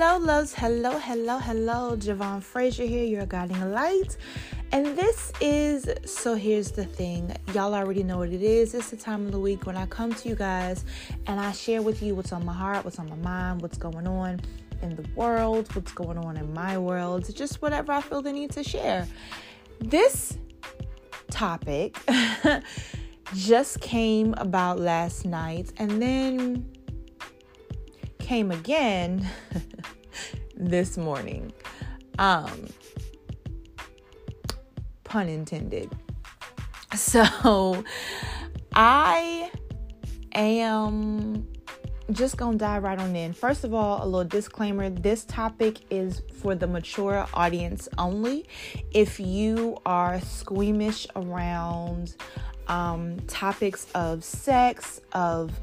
Hello, loves. Hello, hello, hello. Javon Frazier here, your guiding light. And this is so here's the thing. Y'all already know what it is. It's the time of the week when I come to you guys and I share with you what's on my heart, what's on my mind, what's going on in the world, what's going on in my world, just whatever I feel the need to share. This topic just came about last night and then came again this morning. Um, pun intended. So I am just gonna dive right on in. First of all, a little disclaimer this topic is for the mature audience only. If you are squeamish around um, topics of sex, of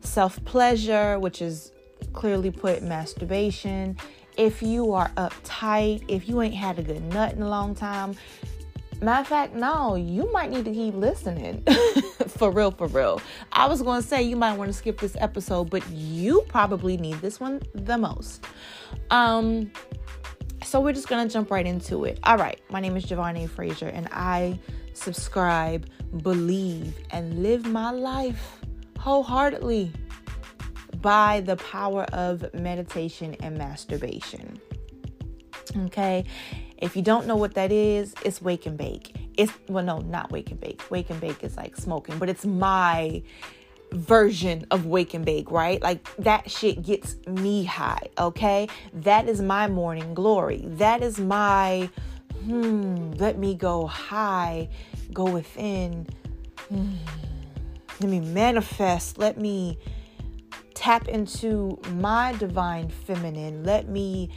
self pleasure, which is clearly put masturbation. If you are uptight, if you ain't had a good nut in a long time, matter of fact, no, you might need to keep listening. for real, for real. I was going to say you might want to skip this episode, but you probably need this one the most. Um, so we're just gonna jump right into it. All right, my name is Javon A. Frazier, and I subscribe, believe, and live my life wholeheartedly by the power of meditation and masturbation. Okay, if you don't know what that is, it's wake and bake. It's well, no, not wake and bake. Wake and bake is like smoking, but it's my version of wake and bake, right? Like that shit gets me high, okay? That is my morning glory. That is my hmm, let me go high, go within. Hmm, let me manifest. Let me tap into my divine feminine. Let me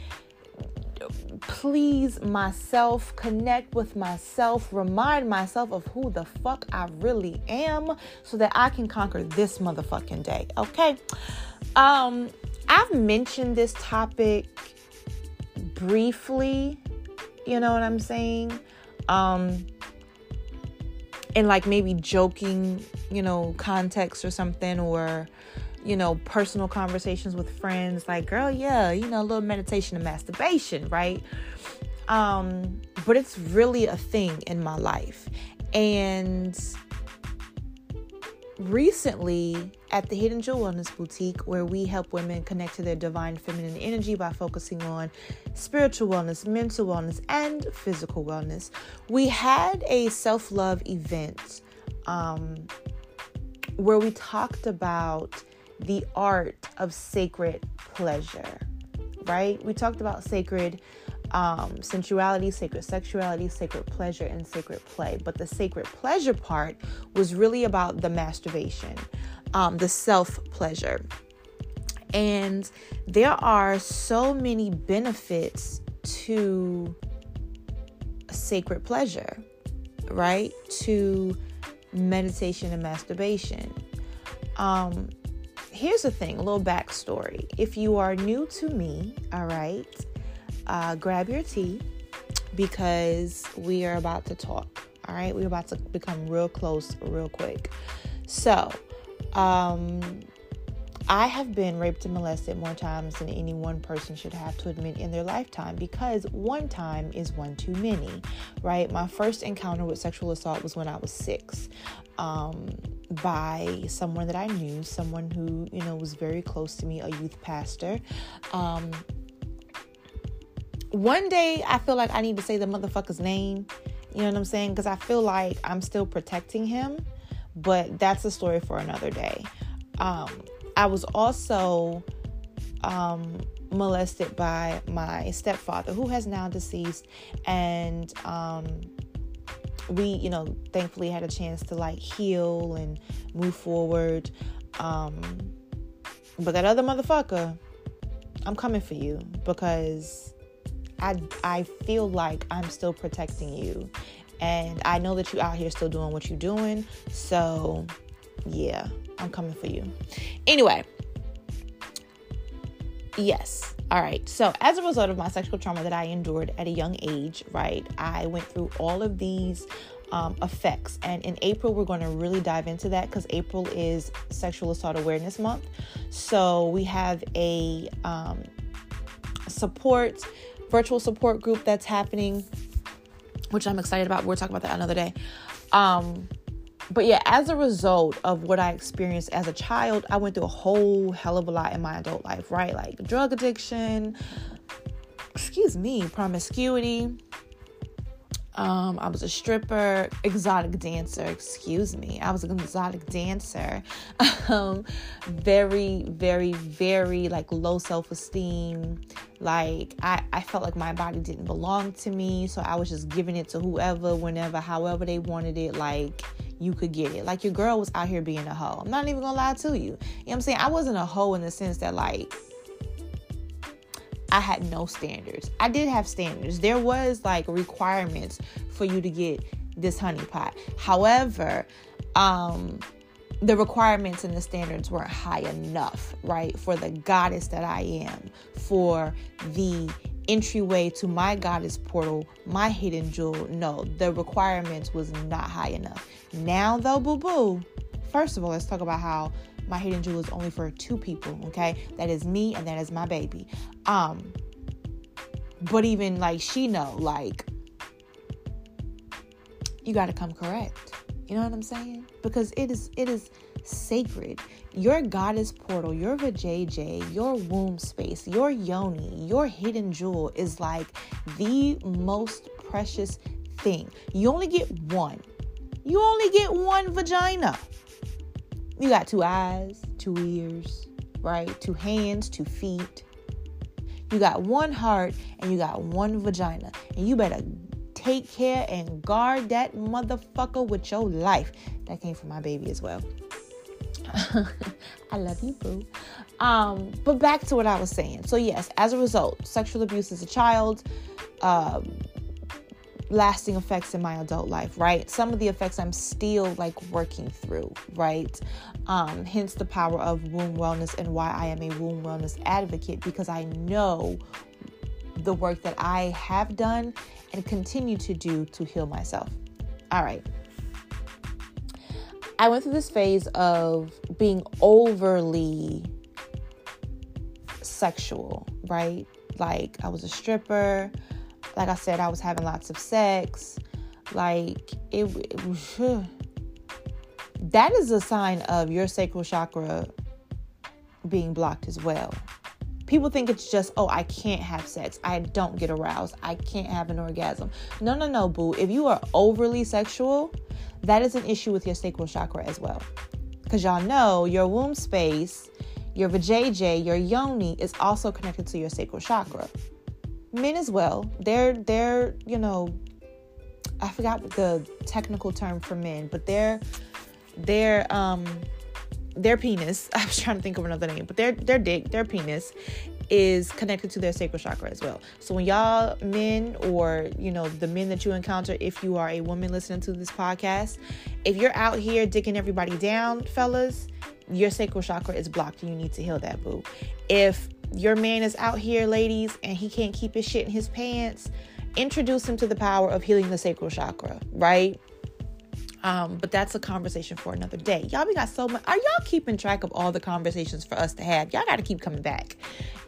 please myself, connect with myself, remind myself of who the fuck I really am so that I can conquer this motherfucking day. Okay? Um I've mentioned this topic briefly, you know what I'm saying? Um in like maybe joking, you know, context or something or you know, personal conversations with friends, like, girl, yeah, you know, a little meditation and masturbation, right? Um, but it's really a thing in my life. And recently at the Hidden Jewel Wellness Boutique, where we help women connect to their divine feminine energy by focusing on spiritual wellness, mental wellness, and physical wellness, we had a self love event um, where we talked about the art of sacred pleasure, right? We talked about sacred um, sensuality, sacred sexuality, sacred pleasure, and sacred play. But the sacred pleasure part was really about the masturbation, um, the self pleasure. And there are so many benefits to sacred pleasure, right? To meditation and masturbation. Um, here's the thing a little backstory. If you are new to me, all right, uh, grab your tea because we are about to talk. All right, we're about to become real close real quick. So, um, I have been raped and molested more times than any one person should have to admit in their lifetime because one time is one too many, right? My first encounter with sexual assault was when I was six. Um, by someone that I knew, someone who, you know, was very close to me, a youth pastor. Um, one day I feel like I need to say the motherfucker's name, you know what I'm saying? Because I feel like I'm still protecting him, but that's a story for another day. Um, I was also um, molested by my stepfather, who has now deceased, and um, we, you know, thankfully had a chance to like heal and move forward. Um, but that other motherfucker, I'm coming for you because I I feel like I'm still protecting you. And I know that you out here still doing what you're doing. So yeah, I'm coming for you. Anyway, yes. All right. So, as a result of my sexual trauma that I endured at a young age, right, I went through all of these um, effects. And in April, we're going to really dive into that because April is Sexual Assault Awareness Month. So, we have a um, support, virtual support group that's happening, which I'm excited about. We'll talk about that another day. Um, but yeah, as a result of what I experienced as a child, I went through a whole hell of a lot in my adult life, right? Like drug addiction, excuse me, promiscuity, um, I was a stripper, exotic dancer, excuse me. I was an exotic dancer. um, very, very, very like low self esteem. Like I, I felt like my body didn't belong to me. So I was just giving it to whoever, whenever, however they wanted it. Like you could get it. Like your girl was out here being a hoe. I'm not even gonna lie to you. You know what I'm saying? I wasn't a hoe in the sense that like I had no standards. I did have standards. There was like requirements for you to get this honey pot. However, um the requirements and the standards weren't high enough, right? For the goddess that I am, for the entryway to my goddess portal, my hidden jewel. No, the requirements was not high enough. Now though, boo boo. First of all, let's talk about how my hidden jewel is only for two people, okay? That is me and that is my baby. Um but even like she know like you got to come correct. You know what I'm saying? Because it is it is sacred. Your goddess portal, your vajayjay, your womb space, your yoni, your hidden jewel is like the most precious thing. You only get one. You only get one vagina. You got two eyes, two ears, right? Two hands, two feet. You got one heart and you got one vagina. And you better take care and guard that motherfucker with your life. That came from my baby as well. I love you, boo. Um, but back to what I was saying. So, yes, as a result, sexual abuse as a child, um, lasting effects in my adult life, right? Some of the effects I'm still like working through, right? Um, hence the power of womb wellness and why I am a womb wellness advocate because I know the work that I have done and continue to do to heal myself. All right. I went through this phase of being overly sexual, right? Like I was a stripper, like I said, I was having lots of sex. Like it, it was, that is a sign of your sacral chakra being blocked as well. People think it's just, oh, I can't have sex. I don't get aroused. I can't have an orgasm. No, no, no, boo. If you are overly sexual, that is an issue with your sacral chakra as well. Because y'all know your womb space, your vajayjay, your yoni is also connected to your sacral chakra men as well. They're they're you know, I forgot the technical term for men, but they're their um their penis. I was trying to think of another name, but their their dick, their penis is connected to their sacral chakra as well. So when y'all men or you know the men that you encounter, if you are a woman listening to this podcast, if you're out here dicking everybody down, fellas, your sacral chakra is blocked and you need to heal that boo. If your man is out here, ladies, and he can't keep his shit in his pants, introduce him to the power of healing the sacral chakra, right? Um, but that's a conversation for another day. Y'all, we got so much. Are y'all keeping track of all the conversations for us to have? Y'all got to keep coming back,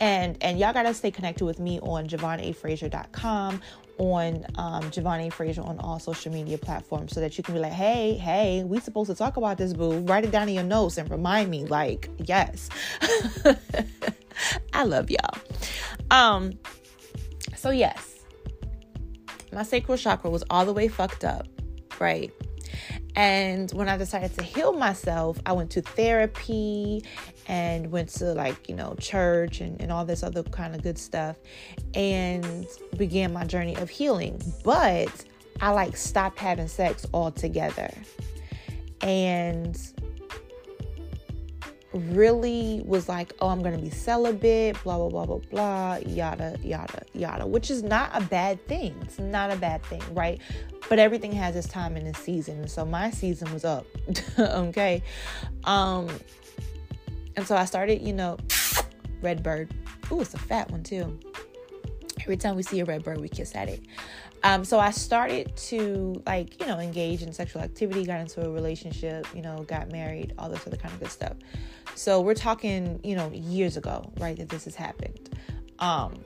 and and y'all got to stay connected with me on JavonAFrazier.com, on um, Frazier on all social media platforms, so that you can be like, hey, hey, we supposed to talk about this, boo. Write it down in your notes and remind me. Like, yes. I love y'all. Um, so yes, my sacral chakra was all the way fucked up, right? And when I decided to heal myself, I went to therapy and went to like, you know, church and, and all this other kind of good stuff and began my journey of healing. But I like stopped having sex altogether. And really was like, oh, I'm going to be celibate, blah, blah, blah, blah, blah, yada, yada, yada, which is not a bad thing. It's not a bad thing, right? But everything has its time and its season. And so my season was up, okay? Um, and so I started, you know, red bird. Ooh, it's a fat one too. Every time we see a red bird, we kiss at it. Um, so I started to like, you know, engage in sexual activity, got into a relationship, you know, got married, all this other kind of good stuff. So we're talking, you know, years ago, right, that this has happened. Um,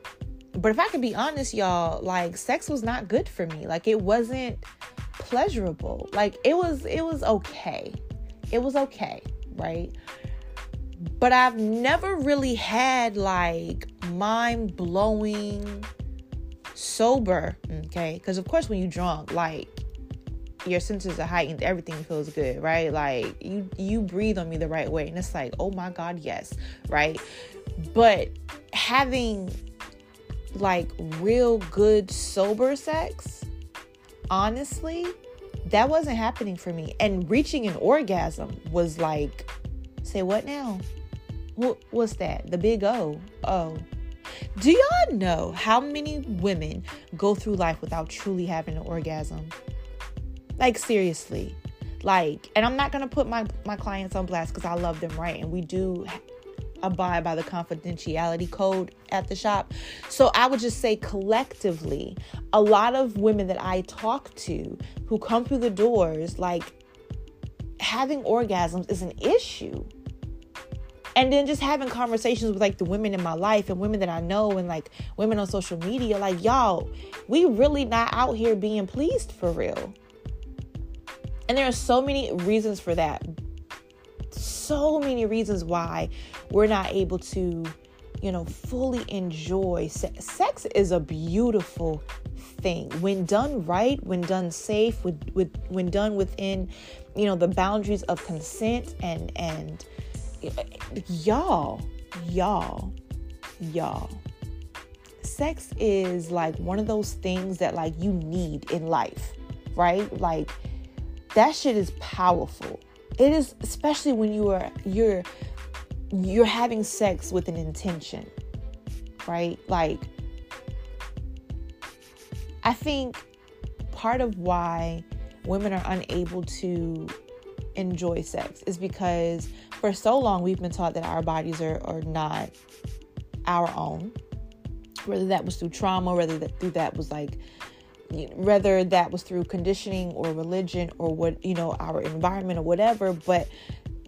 but if I could be honest, y'all, like sex was not good for me. Like it wasn't pleasurable. Like it was it was okay. It was okay, right? But I've never really had like mind blowing sober, okay? Because of course when you're drunk, like your senses are heightened, everything feels good, right? Like you you breathe on me the right way. And it's like, oh my God, yes, right? But having like real good sober sex, honestly, that wasn't happening for me. And reaching an orgasm was like, say what now? What what's that? The big O. Oh. Do y'all know how many women go through life without truly having an orgasm? Like seriously. Like, and I'm not gonna put my my clients on blast because I love them, right? And we do abide by the confidentiality code at the shop. So I would just say collectively, a lot of women that I talk to who come through the doors, like having orgasms is an issue. And then just having conversations with like the women in my life and women that I know and like women on social media, like y'all, we really not out here being pleased for real. And there are so many reasons for that so many reasons why we're not able to, you know, fully enjoy sex. Sex is a beautiful thing when done right, when done safe, with, with when done within, you know, the boundaries of consent and and y'all, y'all, y'all. Sex is like one of those things that like you need in life, right? Like that shit is powerful it is especially when you are you're you're having sex with an intention right like i think part of why women are unable to enjoy sex is because for so long we've been taught that our bodies are, are not our own. Whether that was through trauma whether that through that was like whether that was through conditioning or religion or what you know our environment or whatever but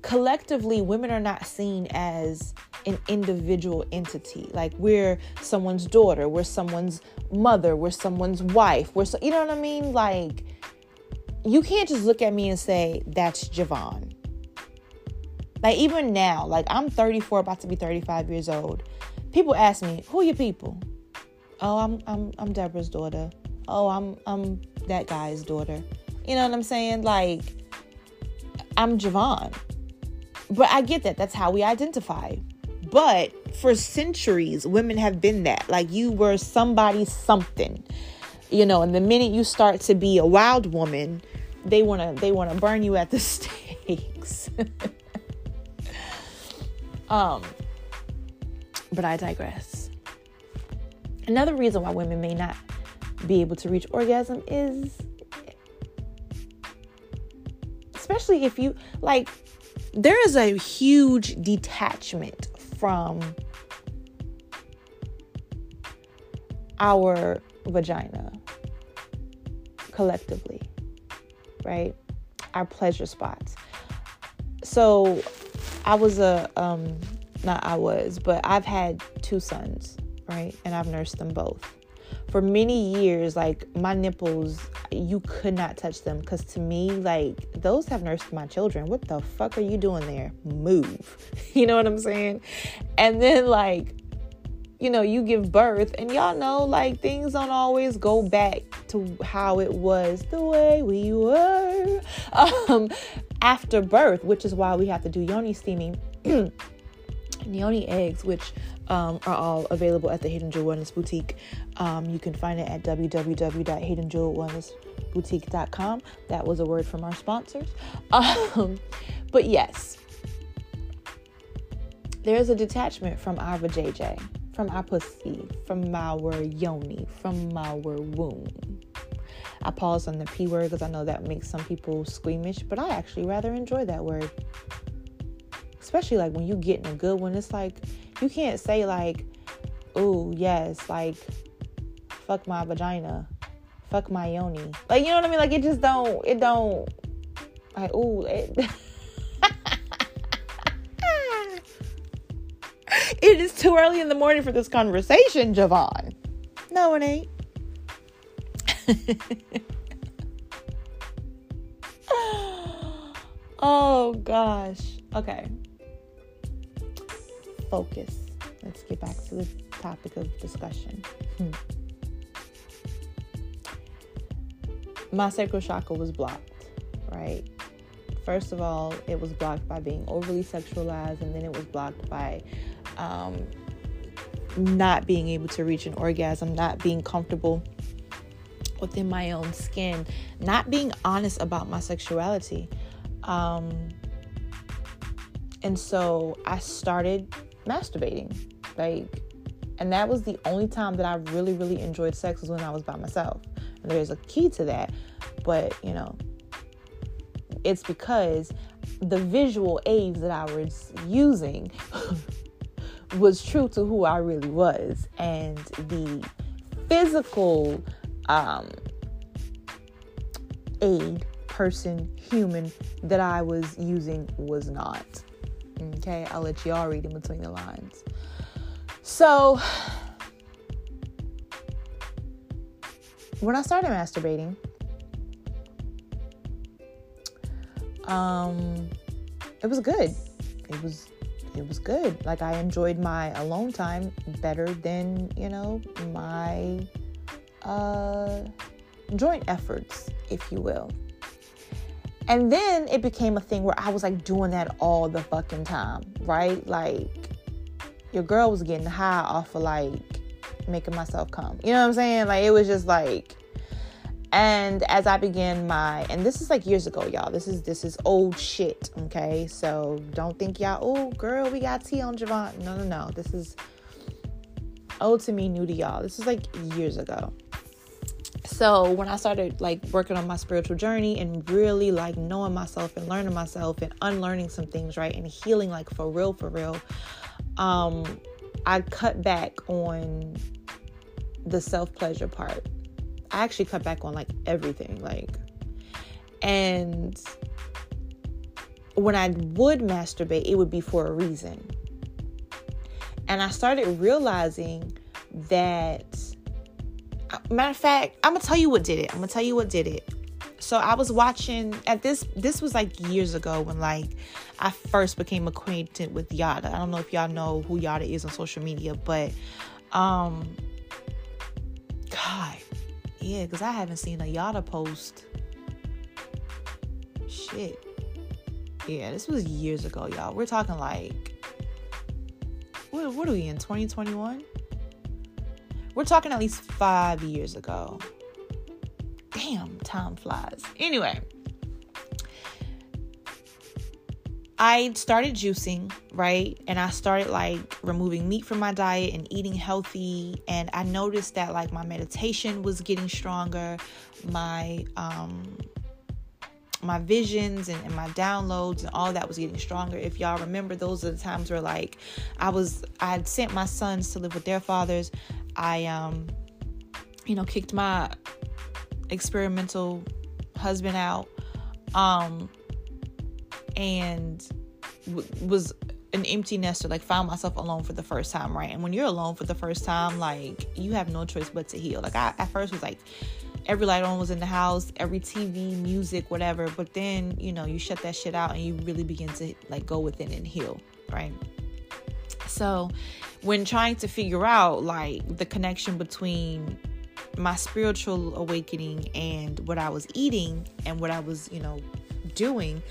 collectively women are not seen as an individual entity. Like we're someone's daughter we're someone's mother we're someone's wife we're so you know what i mean? Like you can't just look at me and say that's javon like even now like i'm 34 about to be 35 years old people ask me who are your people oh i'm i'm, I'm deborah's daughter oh, I'm I'm that guy's daughter. You know what I'm saying? Like I'm Javon. But I get that. That's how we identify. But for centuries, women have been that. Like you were somebody something. You know, and the minute you start to be a wild woman, they wanna they wanna burn you at the stakes. um but I digress. Another reason why women may not be able to reach orgasm is especially if you like there is a huge detachment from our vagina collectively right our pleasure spots so i was a um not i was but i've had two sons right and i've nursed them both for many years, like my nipples, you could not touch them because to me, like those have nursed my children. What the fuck are you doing there? Move. You know what I'm saying? And then, like, you know, you give birth, and y'all know, like, things don't always go back to how it was the way we were um, after birth, which is why we have to do yoni steaming. yoni eggs, which um, are all available at the Hidden Jewel Wellness Boutique. Um, you can find it at www.hiddenjewelwellnessboutique.com. That was a word from our sponsors. Um, but yes, there's a detachment from our JJ, from our pussy, from our yoni, from our womb. I pause on the P word because I know that makes some people squeamish, but I actually rather enjoy that word. Especially like when you get in a good one, it's like you can't say like, oh yes, like fuck my vagina, fuck my yoni. Like you know what I mean? Like it just don't, it don't like ooh it It is too early in the morning for this conversation, Javon. No, it ain't. oh gosh. Okay. Focus. Let's get back to the topic of discussion. Hmm. My sacral chakra was blocked, right? First of all, it was blocked by being overly sexualized, and then it was blocked by um, not being able to reach an orgasm, not being comfortable within my own skin, not being honest about my sexuality. Um, and so I started masturbating. Like, and that was the only time that I really, really enjoyed sex was when I was by myself. And there's a key to that, but you know, it's because the visual aids that I was using was true to who I really was, and the physical um, aid, person, human that I was using was not. Okay, I'll let y'all read in between the lines. So, when I started masturbating, um, it was good. It was it was good. Like I enjoyed my alone time better than you know my uh, joint efforts, if you will. And then it became a thing where I was like doing that all the fucking time, right? Like your girl was getting high off of like making myself come. You know what I'm saying? Like it was just like and as I began my and this is like years ago, y'all. This is this is old shit, okay? So don't think y'all, oh girl, we got tea on Javon. No, no, no. This is old to me, new to y'all. This is like years ago. So when i started like working on my spiritual journey and really like knowing myself and learning myself and unlearning some things right and healing like for real for real um i cut back on the self pleasure part. I actually cut back on like everything like and when i would masturbate it would be for a reason and i started realizing that matter of fact, I'm gonna tell you what did it. I'm gonna tell you what did it. So I was watching at this. This was like years ago when like I first became acquainted with Yada. I don't know if y'all know who Yada is on social media, but um, God, yeah, because I haven't seen a Yada post. Shit. Yeah, this was years ago, y'all. We're talking like what, what are we in 2021? We're talking at least five years ago. Damn, time flies. Anyway, I started juicing, right? And I started like removing meat from my diet and eating healthy. And I noticed that like my meditation was getting stronger. My, um, my visions and, and, my downloads and all that was getting stronger. If y'all remember, those are the times where like I was I had sent my sons to live with their fathers. I um you know kicked my experimental husband out um and w- was an empty nester like found myself alone for the first time right and when you're alone for the first time like you have no choice but to heal like i at first was like every light on was in the house every tv music whatever. But then you know you shut that shit out and you really begin to like go within and heal right? So when trying to figure out like the connection between my spiritual awakening and what I was eating and what I was, you know, doing,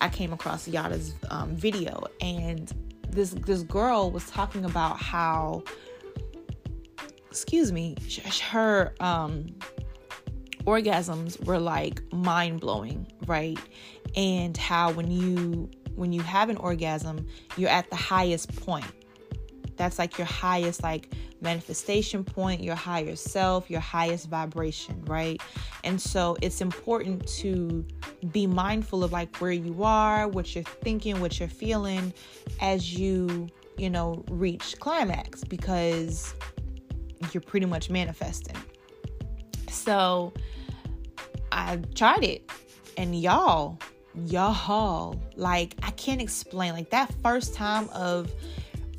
I came across Yada's um, video, and this this girl was talking about how, excuse me, her um, orgasms were like mind blowing, right? And how when you when you have an orgasm, you're at the highest point that's like your highest like manifestation point, your higher self, your highest vibration, right? And so it's important to be mindful of like where you are, what you're thinking, what you're feeling as you, you know, reach climax because you're pretty much manifesting. So I tried it and y'all, y'all, like I can't explain like that first time of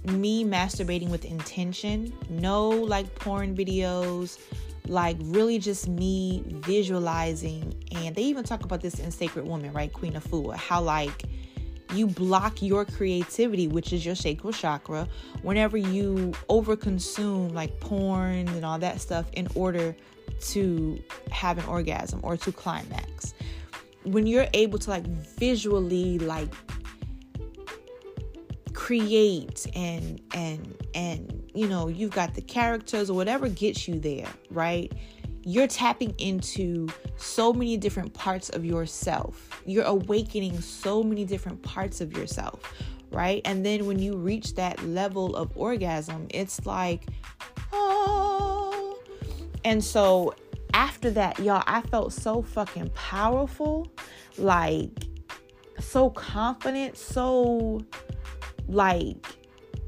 me masturbating with intention, no like porn videos, like really just me visualizing. And they even talk about this in Sacred Woman, right? Queen Afua, how like you block your creativity, which is your sacral chakra, whenever you overconsume like porn and all that stuff in order to have an orgasm or to climax. When you're able to like visually like create and and and you know, you've got the characters or whatever gets you there, right? you're tapping into so many different parts of yourself. You're awakening so many different parts of yourself, right? And then when you reach that level of orgasm, it's like, oh. And so after that, y'all, I felt so fucking powerful, like so confident, so like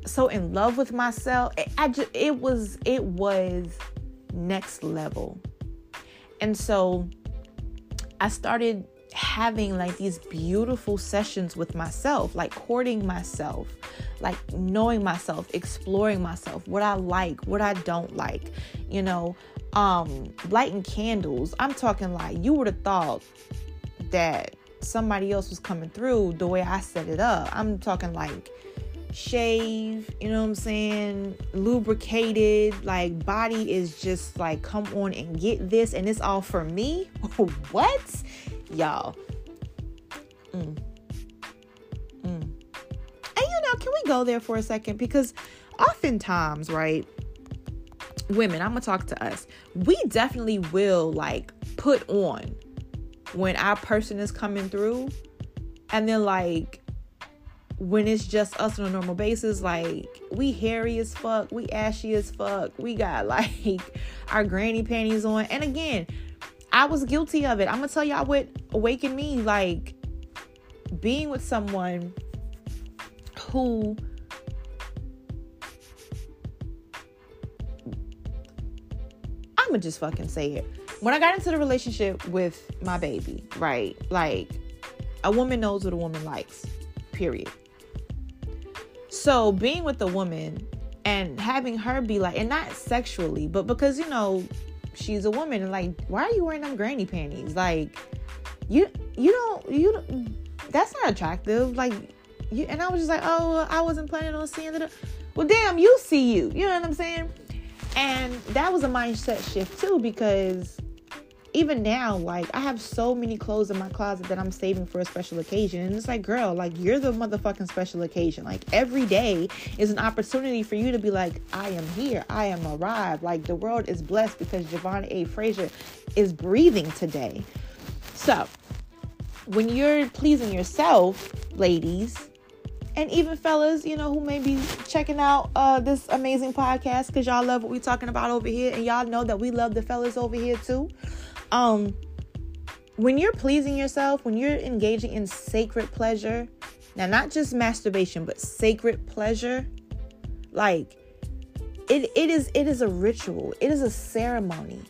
so in love with myself. I just it was it was next level. And so I started having like these beautiful sessions with myself, like courting myself, like knowing myself, exploring myself, what I like, what I don't like, you know, um, lighting candles. I'm talking like you would have thought that somebody else was coming through the way I set it up. I'm talking like shave, you know what I'm saying? Lubricated, like body is just like come on and get this and it's all for me. what? Y'all. Mm. Mm. And you know, can we go there for a second? Because oftentimes, right, women, I'm gonna talk to us, we definitely will like put on when our person is coming through and then like when it's just us on a normal basis, like we hairy as fuck, we ashy as fuck, we got like our granny panties on. And again, I was guilty of it. I'm gonna tell y'all what awakened me, like being with someone who I'm gonna just fucking say it. When I got into the relationship with my baby, right? Like a woman knows what a woman likes, period. So being with a woman and having her be like, and not sexually, but because you know she's a woman, and like, why are you wearing them granny panties? Like, you you don't you that's not attractive. Like, you and I was just like, oh, I wasn't planning on seeing it. Well, damn, you see you. You know what I'm saying? And that was a mindset shift too because even now, like I have so many clothes in my closet that I'm saving for a special occasion. And it's like, girl, like you're the motherfucking special occasion. Like every day is an opportunity for you to be like, I am here. I am arrived. Like the world is blessed because Javon A. Frazier is breathing today. So when you're pleasing yourself, ladies, and even fellas, you know, who may be checking out uh, this amazing podcast because y'all love what we're talking about over here, and y'all know that we love the fellas over here too um when you're pleasing yourself, when you're engaging in sacred pleasure, now not just masturbation, but sacred pleasure, like it, it is it is a ritual, it is a ceremony.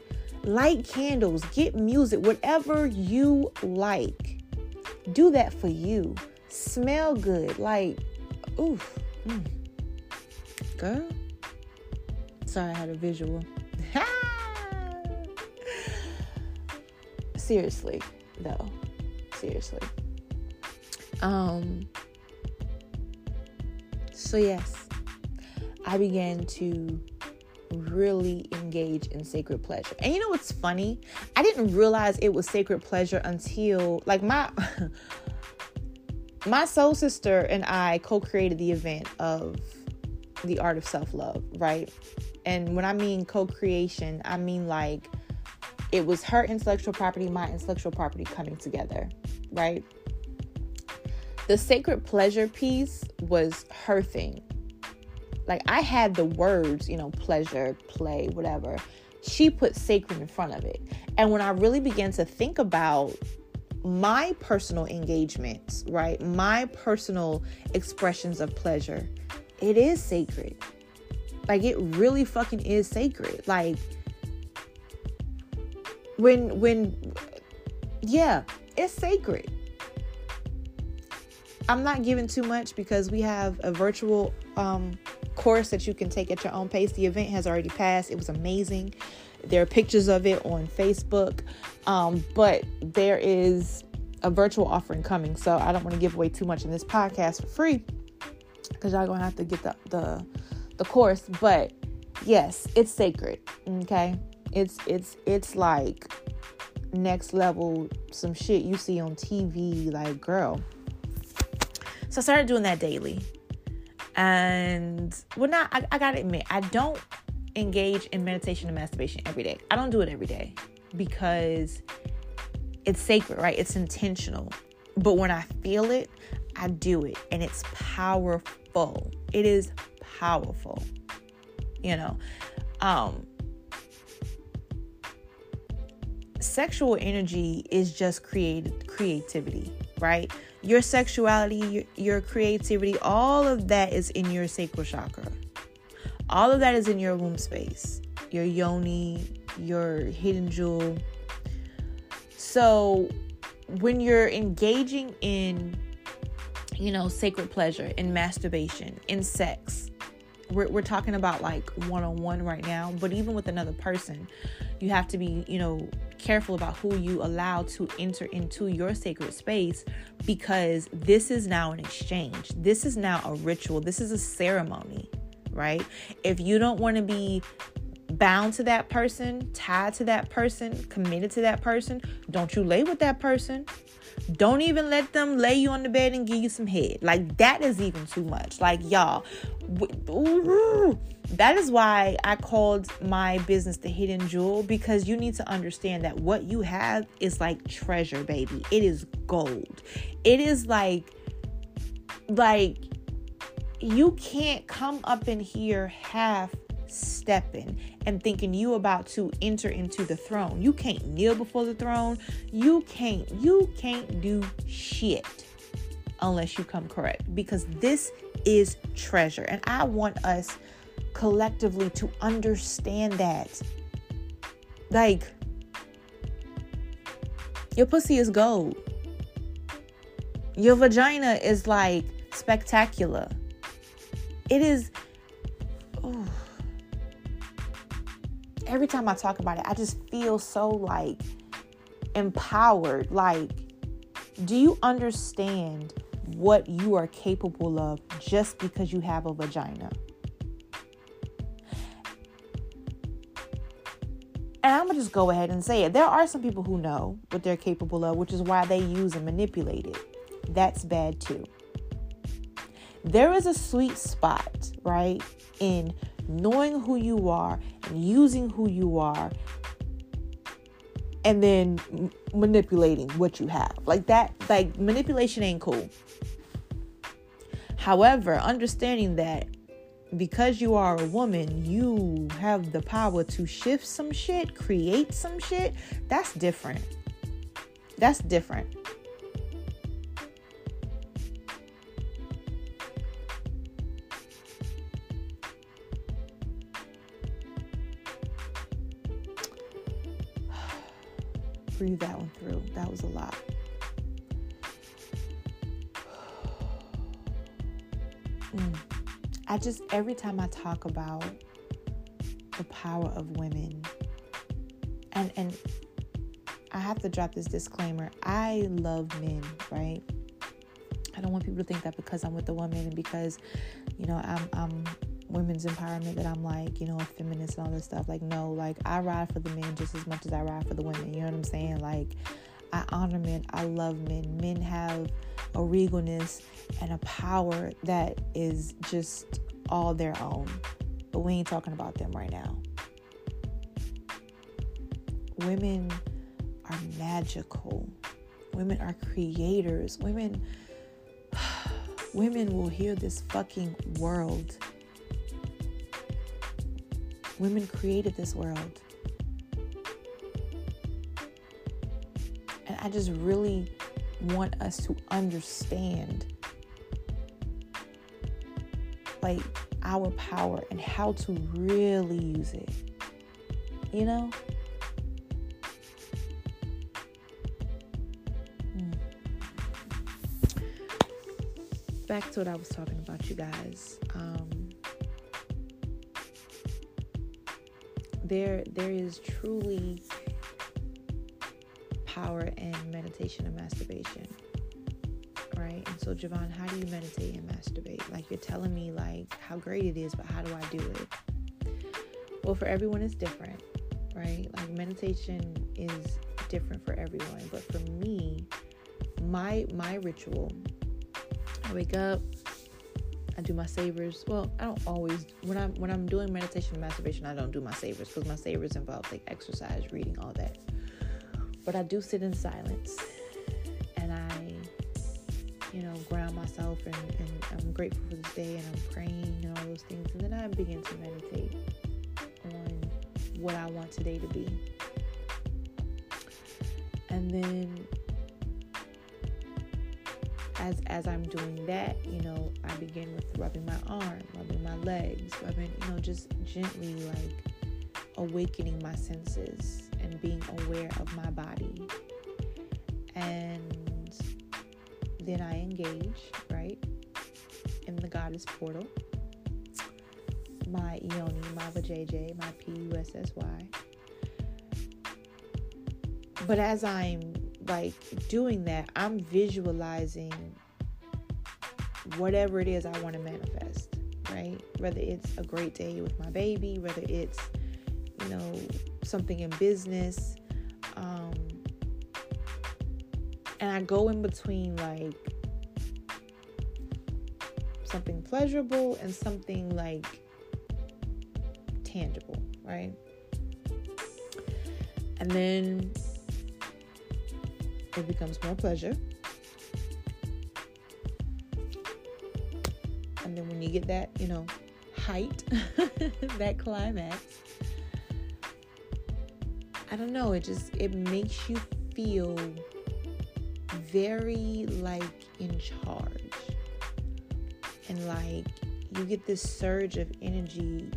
Light candles, get music, whatever you like. Do that for you. Smell good. Like, oof. Mm. Girl. Sorry, I had a visual. seriously though seriously um so yes i began to really engage in sacred pleasure and you know what's funny i didn't realize it was sacred pleasure until like my my soul sister and i co-created the event of the art of self-love right and when i mean co-creation i mean like it was her intellectual property, my intellectual property coming together, right? The sacred pleasure piece was her thing. Like I had the words, you know, pleasure, play, whatever. She put sacred in front of it. And when I really began to think about my personal engagements, right? My personal expressions of pleasure, it is sacred. Like it really fucking is sacred. Like when when yeah it's sacred I'm not giving too much because we have a virtual um, course that you can take at your own pace. The event has already passed. It was amazing. There are pictures of it on Facebook, um, but there is a virtual offering coming. So I don't want to give away too much in this podcast for free because y'all gonna have to get the, the the course. But yes, it's sacred. Okay, it's it's it's like next level some shit you see on TV. Like, girl. So I started doing that daily. And well, not I, I gotta admit, I don't engage in meditation and masturbation every day. I don't do it every day because it's sacred, right? It's intentional. But when I feel it, I do it and it's powerful. It is powerful. You know, um sexual energy is just created creativity, right? Your sexuality, your, your creativity, all of that is in your sacral chakra. All of that is in your womb space, your yoni, your hidden jewel. So when you're engaging in, you know, sacred pleasure, in masturbation, in sex, we're, we're talking about like one on one right now, but even with another person, you have to be, you know, careful about who you allow to enter into your sacred space because this is now an exchange. This is now a ritual. This is a ceremony, right? If you don't want to be bound to that person, tied to that person, committed to that person, don't you lay with that person. Don't even let them lay you on the bed and give you some head. Like that is even too much. Like y'all, that is why I called my business the hidden jewel because you need to understand that what you have is like treasure, baby. It is gold. It is like like you can't come up in here half stepping and thinking you about to enter into the throne. You can't kneel before the throne. You can't you can't do shit unless you come correct because this is treasure. And I want us collectively to understand that. Like your pussy is gold. Your vagina is like spectacular. It is oh, every time I talk about it, I just feel so like empowered. Like, do you understand what you are capable of just because you have a vagina? And I'm gonna just go ahead and say it. There are some people who know what they're capable of, which is why they use and manipulate it. That's bad too. There is a sweet spot, right, in knowing who you are and using who you are and then manipulating what you have. Like that, like manipulation ain't cool. However, understanding that because you are a woman, you have the power to shift some shit, create some shit, that's different. That's different. Just, every time I talk about the power of women, and, and I have to drop this disclaimer I love men, right? I don't want people to think that because I'm with a woman and because, you know, I'm, I'm women's empowerment that I'm like, you know, a feminist and all this stuff. Like, no, like I ride for the men just as much as I ride for the women. You know what I'm saying? Like, I honor men. I love men. Men have a regalness and a power that is just all their own. But we ain't talking about them right now. Women are magical. Women are creators. Women women will heal this fucking world Women created this world. And I just really want us to understand like our power and how to really use it. You know? back to what I was talking about, you guys. Um, there, there is truly power in meditation and masturbation, right? And so, Javon, how do you meditate and masturbate? Like you're telling me, like how great it is, but how do I do it? Well, for everyone, it's different, right? Like meditation is different for everyone, but for me, my my ritual I wake up, I do my savers. Well, I don't always when I'm when I'm doing meditation and masturbation, I don't do my savers because my savers involve like exercise, reading, all that. But I do sit in silence you know, ground myself and, and I'm grateful for this day and I'm praying and all those things. And then I begin to meditate on what I want today to be. And then as as I'm doing that, you know, I begin with rubbing my arm, rubbing my legs, rubbing, you know, just gently like awakening my senses and being aware of my body. And then I engage, right, in the goddess portal. My Yoni, my JJ, my P U S S Y. But as I'm like doing that, I'm visualizing whatever it is I want to manifest, right? Whether it's a great day with my baby, whether it's, you know, something in business. And I go in between like something pleasurable and something like tangible, right? And then it becomes more pleasure. And then when you get that, you know, height, that climax, I don't know, it just it makes you feel very like in charge. And like you get this surge of energy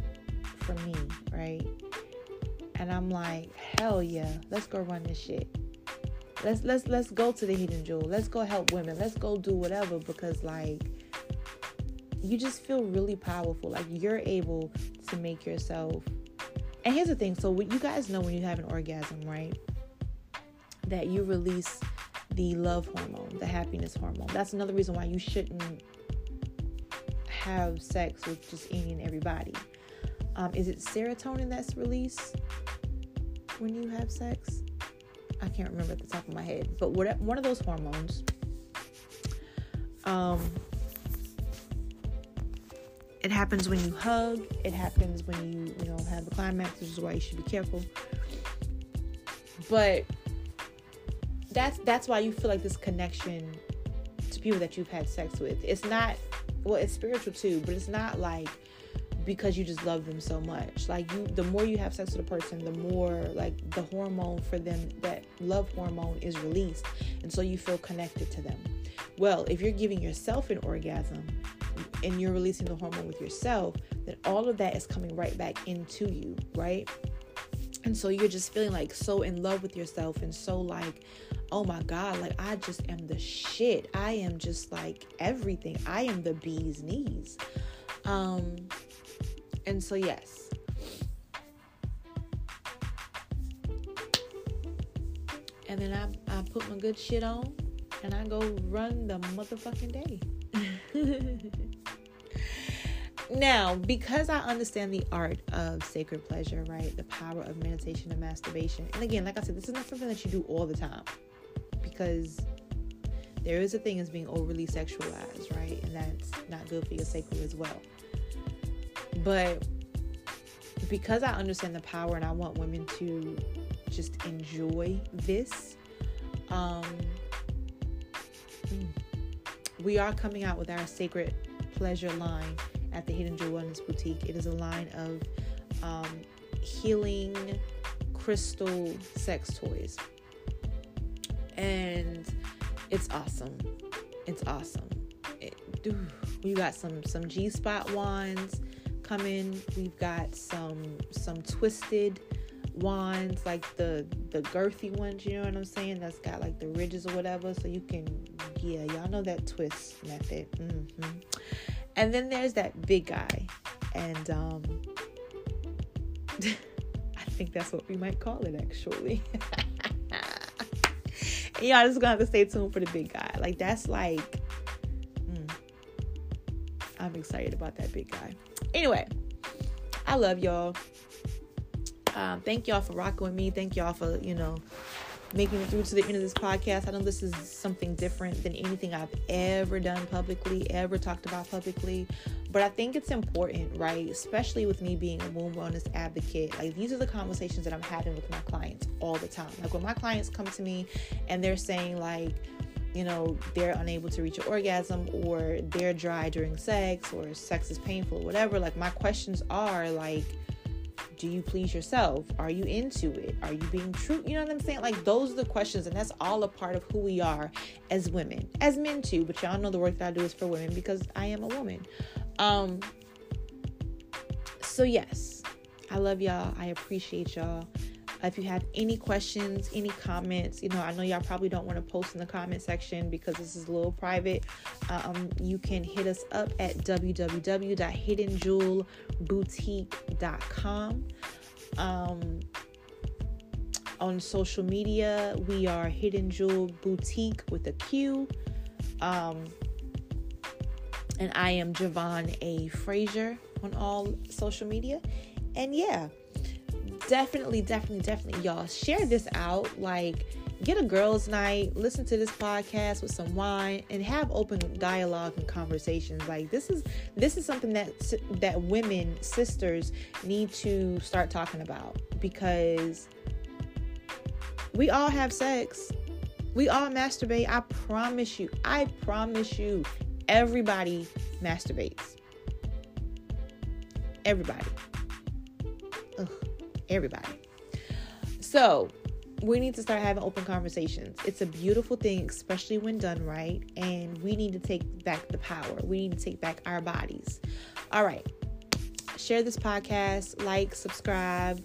from me, right? And I'm like, hell yeah, let's go run this shit. Let's let's let's go to the hidden jewel. Let's go help women. Let's go do whatever because like you just feel really powerful. Like you're able to make yourself. And here's the thing. So what you guys know when you have an orgasm, right? That you release the love hormone, the happiness hormone. That's another reason why you shouldn't have sex with just any and everybody. Um, is it serotonin that's released when you have sex? I can't remember at the top of my head, but what one of those hormones. Um, it happens when you hug. It happens when you you know have a climax, which is why you should be careful. But that's that's why you feel like this connection to people that you've had sex with. It's not well, it's spiritual too, but it's not like because you just love them so much. Like you the more you have sex with a person, the more like the hormone for them that love hormone is released and so you feel connected to them. Well, if you're giving yourself an orgasm and you're releasing the hormone with yourself, then all of that is coming right back into you, right? And so you're just feeling like so in love with yourself and so like, oh my God, like I just am the shit. I am just like everything. I am the bee's knees. Um, and so, yes. And then I, I put my good shit on and I go run the motherfucking day. now, because I understand the art of sacred pleasure, right? The power of meditation and masturbation. And again, like I said, this is not something that you do all the time because there is a thing as being overly sexualized, right? And that's not good for your sacred as well. But because I understand the power and I want women to just enjoy this, um, we are coming out with our sacred pleasure line at the Hidden Jewel Wellness Boutique. It is a line of um, healing crystal sex toys, and it's awesome. It's awesome. It, we got some some G spot wands coming. We've got some some twisted wands, like the the girthy ones. You know what I'm saying? That's got like the ridges or whatever, so you can Yeah, y'all know that twist method. Mm-hmm. And then there's that big guy. And um I think that's what we might call it actually. y'all just gonna have to stay tuned for the big guy. Like that's like mm, I'm excited about that big guy. Anyway, I love y'all. Um, thank y'all for rocking with me. Thank y'all for, you know, making it through to the end of this podcast. I know this is something different than anything I've ever done publicly, ever talked about publicly. But I think it's important, right? Especially with me being a womb wellness advocate. Like, these are the conversations that I'm having with my clients all the time. Like, when my clients come to me and they're saying, like, you know, they're unable to reach an orgasm or they're dry during sex or sex is painful whatever, like, my questions are, like, do you please yourself? Are you into it? Are you being true? You know what I'm saying? Like those are the questions, and that's all a part of who we are as women, as men too. But y'all know the work that I do is for women because I am a woman. Um. So yes, I love y'all. I appreciate y'all. If you have any questions, any comments, you know, I know y'all probably don't want to post in the comment section because this is a little private. Um, you can hit us up at www.hiddenjewelboutique.com. Um, on social media, we are Hidden Jewel Boutique with a Q. Um, and I am Javon A. Frazier on all social media. And yeah, definitely, definitely, definitely, y'all share this out. Like, get a girls' night, listen to this podcast with some wine, and have open dialogue and conversations. Like this is this is something that that women sisters need to start talking about because we all have sex. We all masturbate. I promise you. I promise you. Everybody masturbates. Everybody. Everybody. So, we need to start having open conversations. It's a beautiful thing, especially when done right. And we need to take back the power. We need to take back our bodies. All right. Share this podcast, like, subscribe,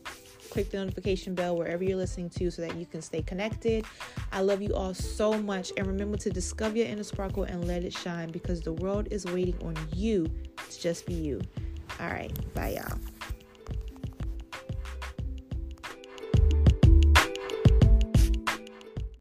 click the notification bell wherever you're listening to so that you can stay connected. I love you all so much. And remember to discover your inner sparkle and let it shine because the world is waiting on you to just be you. All right. Bye, y'all.